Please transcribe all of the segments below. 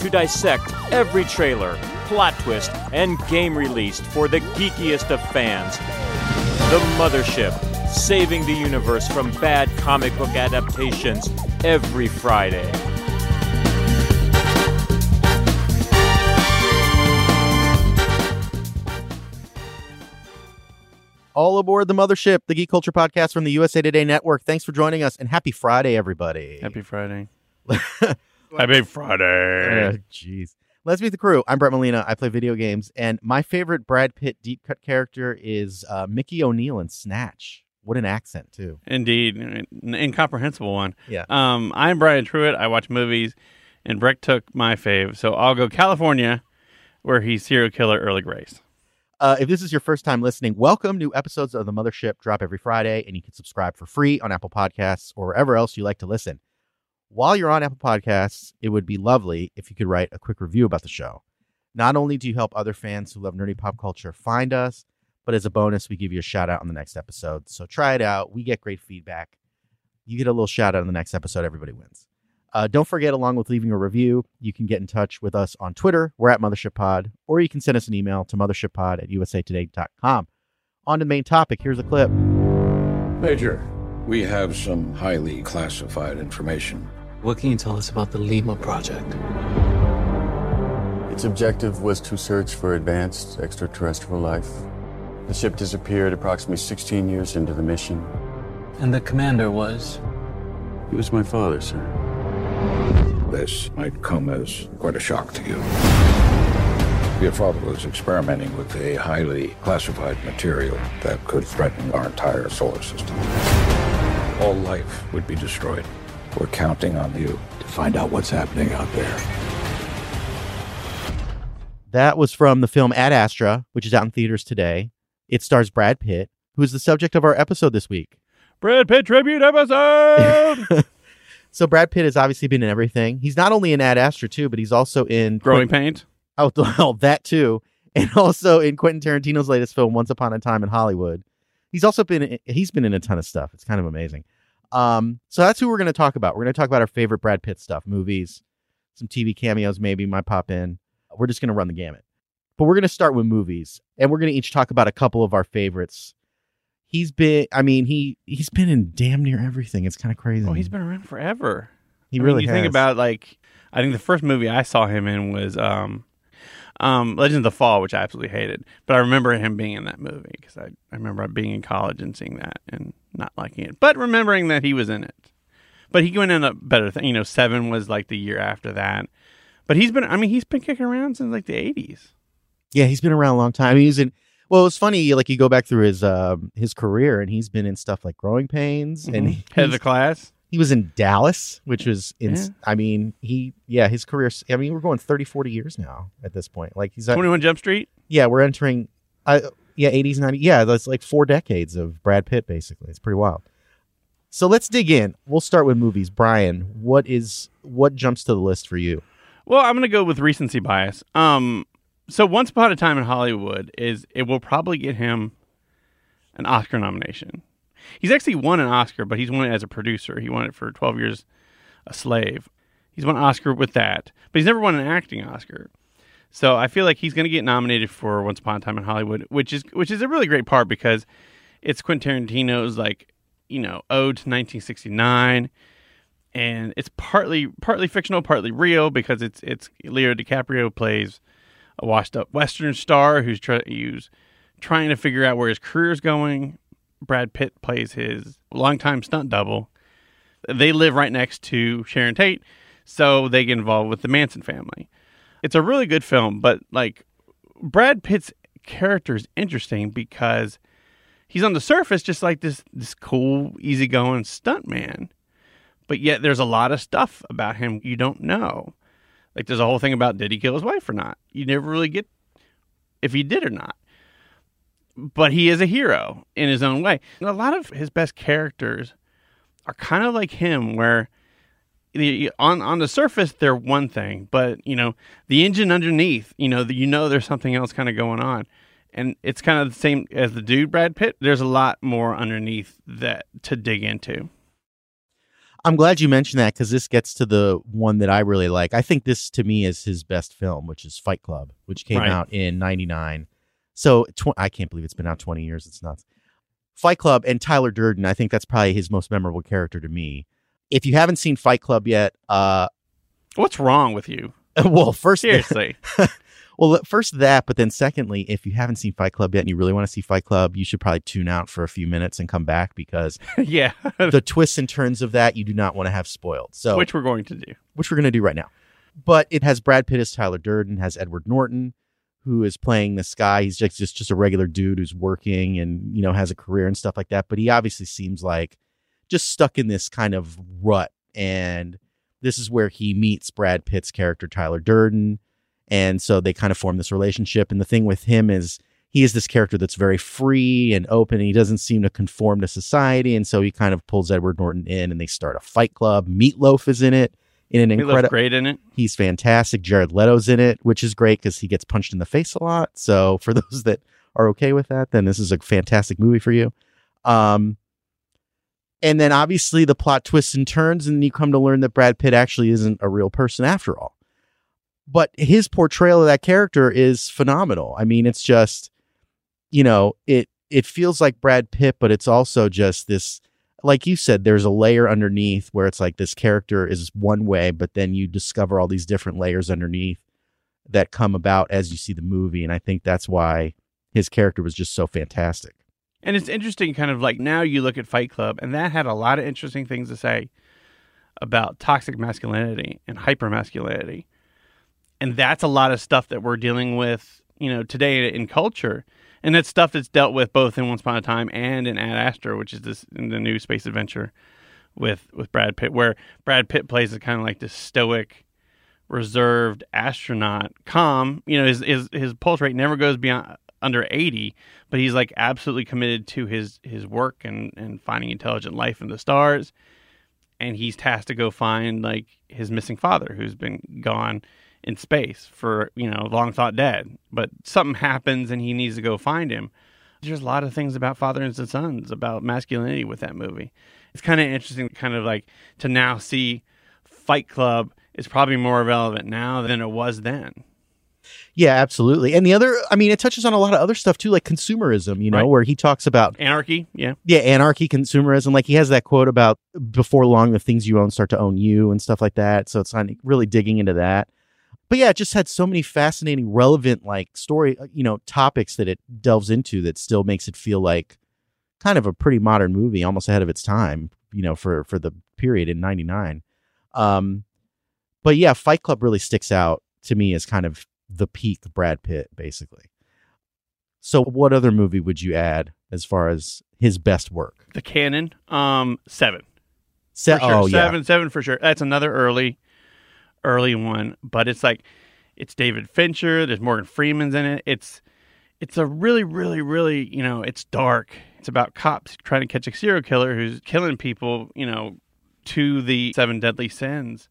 to dissect every trailer, plot twist, and game released for the geekiest of fans. The Mothership, saving the universe from bad comic book adaptations every Friday. All aboard the mothership, the Geek Culture Podcast from the USA Today Network. Thanks for joining us, and happy Friday, everybody. Happy Friday. Happy Friday. Uh, Jeez. Let's meet the crew. I'm Brett Molina. I play video games, and my favorite Brad Pitt deep cut character is uh, Mickey O'Neill in Snatch. What an accent, too. Indeed, an incomprehensible one. Yeah. Um, I'm Brian Truitt. I watch movies, and Brett took my fave, so I'll go Kalifornia, where he's serial killer Early Grayce. Uh, if this is your first time listening, welcome. New episodes of The Mothership drop every Friday, and you can subscribe for free on Apple Podcasts or wherever else you like to listen. While you're on Apple Podcasts, it would be lovely if you could write a quick review about the show. Not only do you help other fans who love nerdy pop culture find us, but as a bonus, we give you a shout out on the next episode. So try it out. We get great feedback. You get a little shout out on the next episode. Everybody wins. Uh, don't forget, along with leaving a review, you can get in touch with us on Twitter. We're at Mothership Pod, or you can send us an email to mothershippod at usatoday.com. On to the main topic. Here's a clip. Major, we have some highly classified information. What can you tell us about the Lima project? Its objective was to search for advanced extraterrestrial life. The ship disappeared approximately 16 years into the mission. And the commander was? He was my father, sir. This might come as quite a shock to you. Your father was experimenting with a highly classified material that could threaten our entire solar system. All life would be destroyed. We're counting on you to find out what's happening out there. That was from the film Ad Astra, which is out in theaters today. It stars Brad Pitt, who is the subject of our episode this week. Brad Pitt tribute episode. So Brad Pitt has obviously been in everything. He's not only in Ad Astra too, but he's also in Growing Pains. Oh, well, that too, and also in Quentin Tarantino's latest film, Once Upon a Time in Hollywood. He's also been he's been in a ton of stuff. It's kind of amazing. Um, so that's who we're going to talk about. We're going to talk about our favorite Brad Pitt stuff, movies, some TV cameos, maybe might pop in. We're just going to run the gamut. But we're going to start with movies, and we're going to each talk about a couple of our favorites. He's been, I mean, he he's been in damn near everything. It's kind of crazy. Oh, he's been around forever. he I mean, really you has. think about like I think the first movie I saw him in was um um Legends of the Fall, which I absolutely hated. But I remember him being in that movie because I, I remember being in college and seeing that and not liking it, but remembering that he was in it. But he went in a better thing. You know, Seven was like the year after that. But he's been I mean he's been kicking around since like the eighties. Yeah, he's been around a long time. He's in. Well, it's funny. Like you go back through his um his career, and he's been in stuff like Growing Pains, and he, Head of the class. He was in Dallas, which was in. Yeah. I mean, he yeah, his career. I mean, we're going 30, 40 years now at this point. Like he's at, Twenty One Jump Street. yeah, we're entering. Uh, yeah, eighties, nineties. Yeah, that's like four decades of Brad Pitt. Basically, it's pretty wild. So let's dig in. We'll start with movies. Brian, what is what jumps to the list for you? Well, I'm gonna go with recency bias. Um, so Once Upon a Time in Hollywood is it will probably get him an Oscar nomination. He's actually won an Oscar, but he's won it as a producer. He won it for 12 Years a Slave. He's won an Oscar with that, but he's never won an acting Oscar. So I feel like he's going to get nominated for Once Upon a Time in Hollywood, which is which is a really great part because it's Quentin Tarantino's like you know ode to 1969 and it's partly partly fictional, partly real because it's it's Leo DiCaprio plays a washed up Western star who's, who's trying to figure out where his career's going. Brad Pitt plays his longtime stunt double. They live right next to Sharon Tate, so they get involved with the Manson family. It's a really good film, but like Brad Pitt's character is interesting because he's on the surface just like this this cool, easygoing stunt man but yet there's a lot of stuff about him you don't know. Like there's a whole thing about did he kill his wife or not? You never really get if he did or not. But he is a hero in his own way. And a lot of his best characters are kind of like him, where the, on on the surface they're one thing, but you know the engine underneath, you know, the, you know there's something else kind of going on, and it's kind of the same as the dude Brad Pitt. There's a lot more underneath that to dig into. I'm glad you mentioned that because this gets to the one that I really like. I think this to me is his best film, which is Fight Club, which came Right. out in '99. So tw- I can't believe it's been out 20 years. It's nuts. Fight Club and Tyler Durden. I think that's probably his most memorable character to me. If you haven't seen Fight Club yet, uh, What's wrong with you? well, first, Seriously. well, first that, but then secondly, if you haven't seen Fight Club yet and you really want to see Fight Club, you should probably tune out for a few minutes and come back because yeah. the twists and turns of that you do not want to have spoiled. So, Which we're going to do. which we're going to do right now. But it has Brad Pitt as Tyler Durden, has Edward Norton, who is playing this guy. He's just, just just a regular dude who's working and you know has a career and stuff like that. But he obviously seems like just stuck in this kind of rut. And this is where he meets Brad Pitt's character Tyler Durden, and so they kind of form this relationship. And the thing with him is he is this character that's very free and open. And he doesn't seem to conform to society, and so he kind of pulls Edward Norton in, and they start a fight club. Meatloaf is in it in an He looks incredible. great in it. He's fantastic. Jared Leto's in it, which is great because he gets punched in the face a lot. So for those that are okay with that, then this is a fantastic movie for you. Um, and then obviously the plot twists and turns, and you come to learn that Brad Pitt actually isn't a real person after all. But his portrayal of that character is phenomenal. I mean, it's just, you know, it it feels like Brad Pitt, but it's also just this like you said, there's a layer underneath where it's like this character is one way, but then you discover all these different layers underneath that come about as you see the movie. And I think that's why his character was just so fantastic. And it's interesting, kind of like now you look at Fight Club, and that had a lot of interesting things to say about toxic masculinity and hypermasculinity. And that's a lot of stuff that we're dealing with, you know, today in culture. And that's stuff that's dealt with both in Once Upon a Time and in Ad Astra, which is this in the new space adventure with with Brad Pitt, where Brad Pitt plays a kind of like this stoic, reserved astronaut, calm. You know, his his his pulse rate never goes beyond under eighty, but he's like absolutely committed to his his work and and finding intelligent life in the stars. And he's tasked to go find like his missing father, who's been gone in space for you know long thought dead. But something happens and he needs to go find him. There's a lot of things about fathers and sons, about masculinity with that movie. It's kind of interesting, kind of like to now see Fight Club is probably more relevant now than it was then. Yeah, absolutely. And the other, I mean, it touches on a lot of other stuff too, like consumerism, you know, Right. where he talks about, Anarchy, yeah. yeah, anarchy, consumerism. Like he has that quote about before long, the things you own start to own you and stuff like that. So it's really digging into that. But yeah, it just had so many fascinating, relevant, like story, uh, you know, topics that it delves into that still makes it feel like kind of a pretty modern movie, almost ahead of its time, you know, for for the period in '99. Um, but yeah, Fight Club really sticks out to me as kind of the peak Brad Pitt, basically. So, what other movie would you add as far as his best work? The canon, um, seven. Se- sure. Oh yeah, seven, seven for sure. That's another early, early one. But it's like, it's David Fincher. There's Morgan Freeman's in it. It's, it's a really, really, really, you know, it's dark. It's about cops trying to catch a serial killer who's killing people, you know, to the seven deadly sins.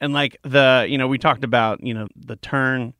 And like the, you know, we talked about, you know, the turn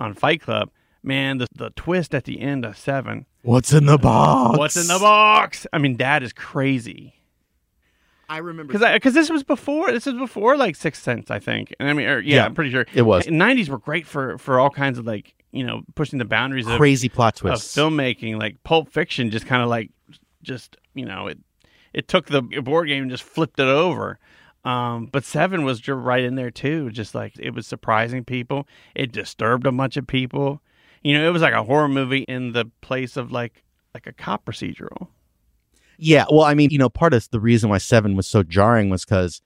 on Fight Club. Man, the the twist at the end of seven. What's in the box? What's in the box? I mean, that is crazy I remember because because this was before this was before like Sixth Sense, I think. And I mean, or, yeah, Yeah, I'm pretty sure it was. Nineties were great for for all kinds of like you know pushing the boundaries of, crazy plot twists of filmmaking. Like Pulp Fiction, just kind of like just you know it it took the board game and just flipped it over. Um, but Seven was just right in there too. Just like it was surprising people. It disturbed a bunch of people. You know, it was like a horror movie in the place of like like a cop procedural. Yeah, well, I mean, you know, part of the reason why Seven was so jarring was because,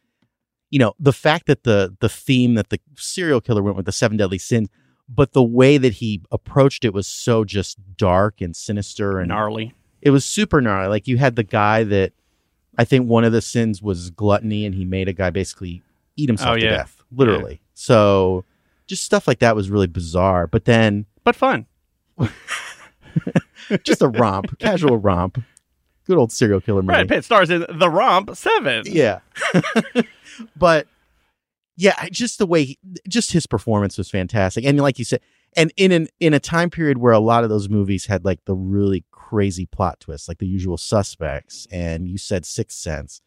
you know, the fact that the the theme that the serial killer went with the seven deadly sins, but the way that he approached it was so just dark and sinister and gnarly. It was super gnarly. Like you had the guy that I think one of the sins was gluttony, and he made a guy basically eat himself Oh, to death. literally. So just stuff like that was really bizarre. But then but fun. just a romp, casual romp. Good old serial killer movie. Brad Pitt stars in The Romp Seven. Yeah. but yeah, just the way he, just his performance was fantastic. And like you said, and in an in a time period where a lot of those movies had like the really crazy plot twists, like the usual suspects, and you said Sixth Sense,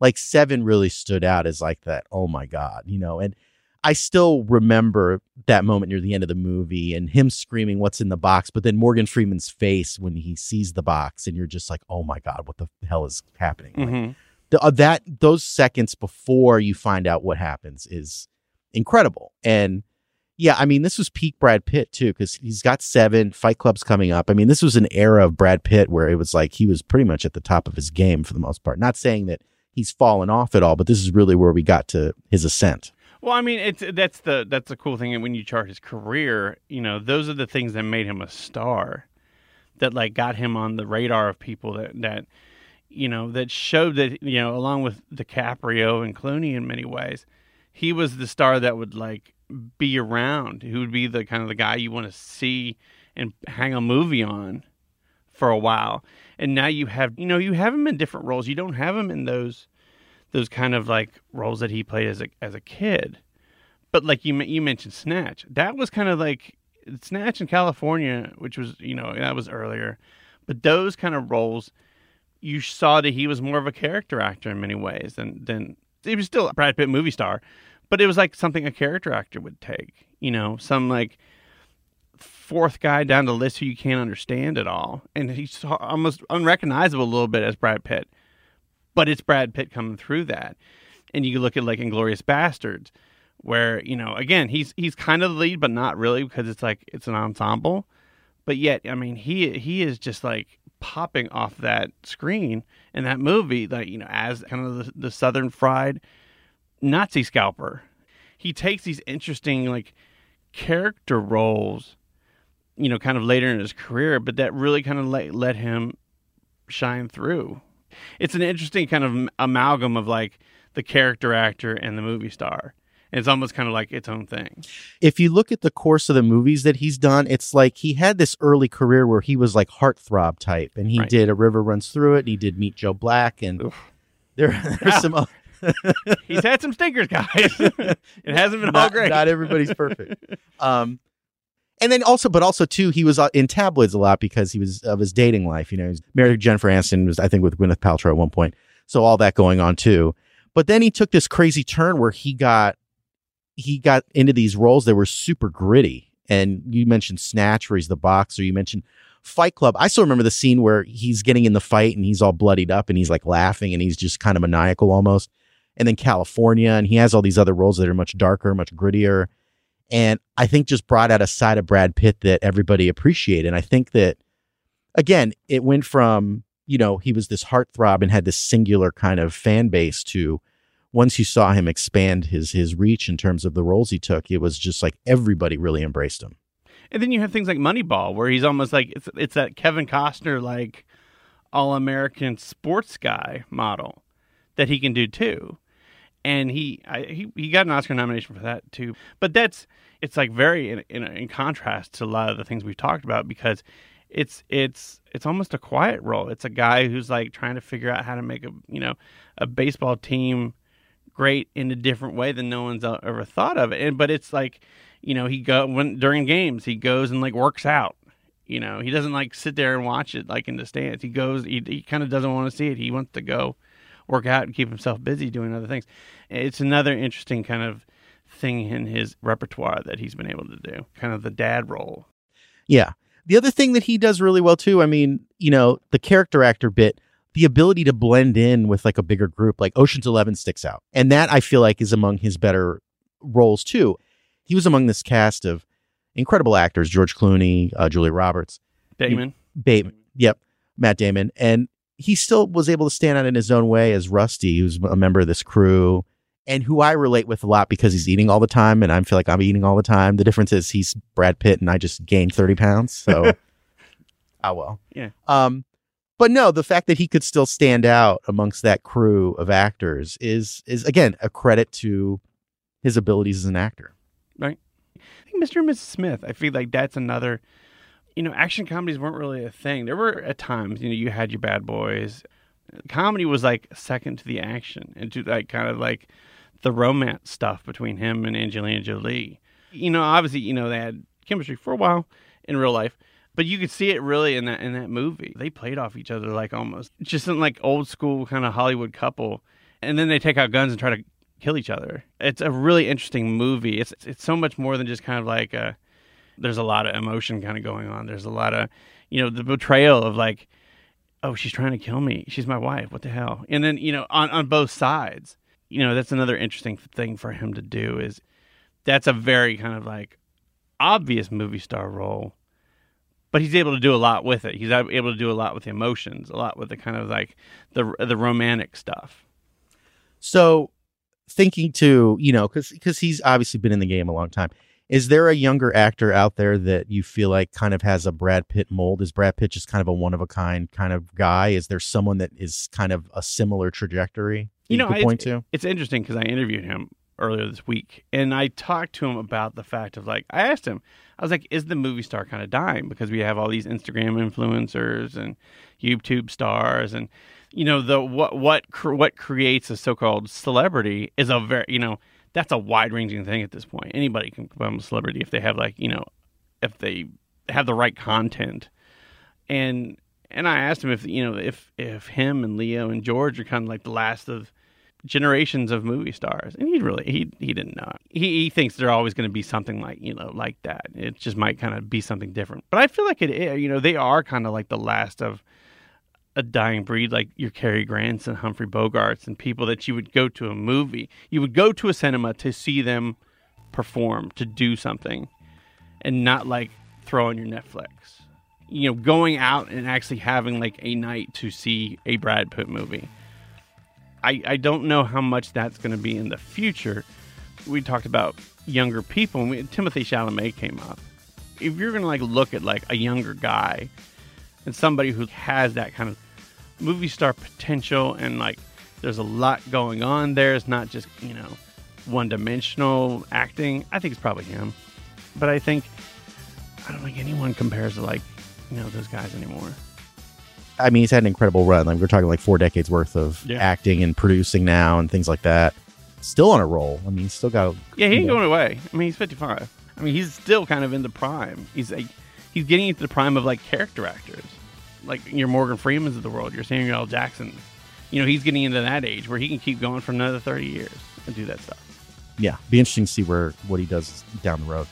like Seven really stood out as like that, oh my God, you know, and I still remember that moment near the end of the movie and him screaming, What's in the box? But then Morgan Freeman's face when he sees the box, and you're just like, Oh my God, what the hell is happening? Like, Mhm. the, uh, that those seconds before you find out what happens is incredible. And yeah, I mean, this was peak Brad Pitt too, because he's got seven Fight Club's coming up. I mean, this was an era of Brad Pitt where it was like he was pretty much at the top of his game for the most part. Not saying that he's fallen off at all, but this is really where we got to his ascent. Well, I mean, it's that's the that's the cool thing when you chart his career. You know, those are the things that made him a star, that like got him on the radar of people that that you know that showed that you know along with DiCaprio and Clooney in many ways, he was the star that would like be around. Who would be the kind of the guy you want to see and hang a movie on for a while. And now you have you know you have him in different roles. You don't have him in those those kind of like roles that he played as a as a kid. But like you you mentioned Snatch, that was kind of like Snatch in Kalifornia, which was you know that was earlier. But those kind of roles, you saw that he was more of a character actor in many ways than than he was still a Brad Pitt movie star, but it was like something a character actor would take. You know, some like fourth guy down the list who you can't understand at all, and he's almost unrecognizable a little bit as Brad Pitt but it's Brad Pitt coming through that. And you look at like Inglourious Basterds, where you know again he's he's kind of the lead, but not really because it's like it's an ensemble. But yet, I mean, he he is just like popping off that screen in that movie, like you know, as kind of the, the Southern fried Nazi scalper. He takes these interesting like character roles, you know, kind of later in his career, but that really kind of let, let him shine through it's an interesting kind of amalgam of like the character actor and the movie star. It's almost kind of like its own thing. If you look at the course of the movies that he's done, it's like he had this early career where he was like heartthrob type, and he Right. did A River Runs Through It. And he did Meet Joe Black, and there there's some. oth- He's had some stinkers, guys. it hasn't been all not, great. not everybody's perfect. Um, and then also, but also too, he was uh, in tabloids a lot because he was of his dating life. You know, he was married to Jennifer Aniston, was I think with Gwyneth Paltrow at one point. So all that going on too. But then he took this crazy turn where he got he got into these roles that were super gritty. And you mentioned Snatch, where he's the boxer. You mentioned Fight Club. I still remember the scene where he's getting in the fight and he's all bloodied up and he's like laughing and he's just kind of maniacal almost. And then Kalifornia, and he has all these other roles that are much darker, much grittier. And I think just brought out a side of Brad Pitt that everybody appreciated. And I think that, again, it went from, you know, he was this heartthrob and had this singular kind of fan base to once you saw him expand his his reach in terms of the roles he took, it was just like everybody really embraced him. And then you have things like Moneyball, where he's almost like it's it's that Kevin Costner like all American sports guy model that he can do too. And he I, he he got an Oscar nomination for that too. But that's it's like very in, in in contrast to a lot of the things we've talked about because it's it's it's almost a quiet role. It's a guy who's like trying to figure out how to make a you know a baseball team great in a different way than no one's ever thought of it. And but it's like, you know, he go when during games he goes and like works out. You know, he doesn't like sit there and watch it like in the stands. He goes, he, he kind of doesn't want to see it. He wants to go work out and keep himself busy doing other things. It's another interesting kind of thing in his repertoire that he's been able to do. Kind of the dad role. Yeah. The other thing that he does really well too, I mean, you know, the character actor bit, the ability to blend in with like a bigger group, like Ocean's Eleven sticks out. And that I feel like is among his better roles too. He was among this cast of incredible actors, George Clooney, uh, Julia Roberts, Damon. Bateman, yep, Matt Damon. And he still was able to stand out in his own way as Rusty, who's a member of this crew and who I relate with a lot because he's eating all the time and I feel like I'm eating all the time. The difference is he's Brad Pitt and I just gained 30 pounds. So, oh well. Yeah. Um, but no, the fact that he could still stand out amongst that crew of actors is is again a credit to his abilities as an actor. right? I think Mr. and Mrs. Smith, I feel like that's another, you know, action comedies weren't really a thing. There were at times, you know, you had your bad boys. Comedy was like second to the action and to like kind of like the romance stuff between him and Angelina Jolie. You know, obviously, you know, they had chemistry for a while in real life, but you could see it really in that in that movie. They played off each other like almost just in like old school kind of Hollywood couple. And then they take out guns and try to kill each other. It's a really interesting movie. It's it's so much more than just kind of like a there's a lot of emotion kind of going on. There's a lot of you know, the betrayal of like oh, she's trying to kill me. She's my wife. What the hell? And then, you know, on on both sides. You know, that's another interesting thing for him to do is that's a very kind of like obvious movie star role but he's able to do a lot with it. He's able to do a lot with the emotions, a lot with the kind of like the the romantic stuff. So, thinking to, you know, because because he's obviously been in the game a long time. Is there a younger actor out there that you feel like kind of has a Brad Pitt mold? Is Brad Pitt just kind of a one of a kind kind of guy? Is there someone that is kind of a similar trajectory? You know, could point to. it's interesting because I interviewed him earlier this week, and I talked to him about the fact of like I asked him, I was like, "Is the movie star kind of dying because we have all these Instagram influencers and YouTube stars and you know the what what cr- what creates a so-called celebrity is a very you know that's a wide-ranging thing at this point. Anybody can become a celebrity if they have like you know if they have the right content and and I asked him if you know if if him and Leo and George are kind of like the last of generations of movie stars, and he really he he didn't know. He he thinks they're always going to be something like you know like that. It just might kind of be something different. But I feel like it You know, they are kind of like the last of a dying breed, like your Cary Grants and Humphrey Bogarts and people that you would go to a movie, you would go to a cinema to see them perform, to do something, and not like throw on your Netflix. You know, going out and actually having like a night to see a Brad Pitt movie. I, I don't know how much that's going to be in the future. We talked about younger people, and we, Timothée Chalamet came up. If you're going to like look at like a younger guy and somebody who has that kind of movie star potential, and like there's a lot going on there, it's not just you know one dimensional acting. I think it's probably him, but I think I don't think anyone compares to like you know those guys anymore. I mean, he's had an incredible run. Like we're talking like four decades worth of Yeah. acting and producing now and things like that. Still on a roll. I mean, he's still got. Yeah, he ain't know, going away. I mean, he's 55. I mean, he's still kind of in the prime. He's like, he's getting into the prime of like character actors, like your Morgan Freemans of the world, your Samuel L. Jackson. You know, he's getting into that age where he can keep going for another 30 years and do that stuff. Yeah, be interesting to see where what he does down the road.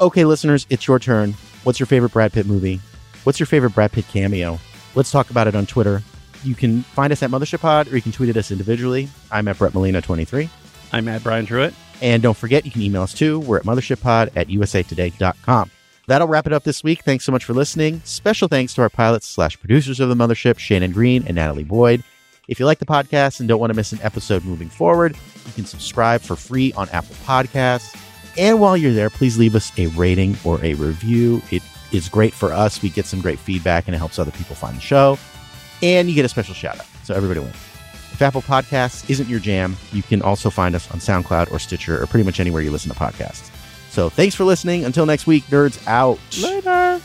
Okay, listeners, it's your turn. What's your favorite Brad Pitt movie? What's your favorite Brad Pitt cameo? Let's talk about it on Twitter. You can find us at Mothership Pod, or you can tweet at us individually. I'm at Brett Molina 23. I'm at Brian Truitt. And don't forget, you can email us too. We're at mothershippod at usatoday.com. That'll wrap it up this week. Thanks so much for listening. Special thanks to our pilots slash producers of the Mothership, Shannon Green and Natalie Boyd. If you like the podcast and don't want to miss an episode moving forward, you can subscribe for free on Apple Podcasts. And while you're there, please leave us a rating or a review. It is great for us. We get some great feedback and it helps other people find the show. And you get a special shout out. So everybody wins. If Apple Podcasts isn't your jam, you can also find us on SoundCloud or Stitcher or pretty much anywhere you listen to podcasts. So thanks for listening. Until next week, nerds out. Later.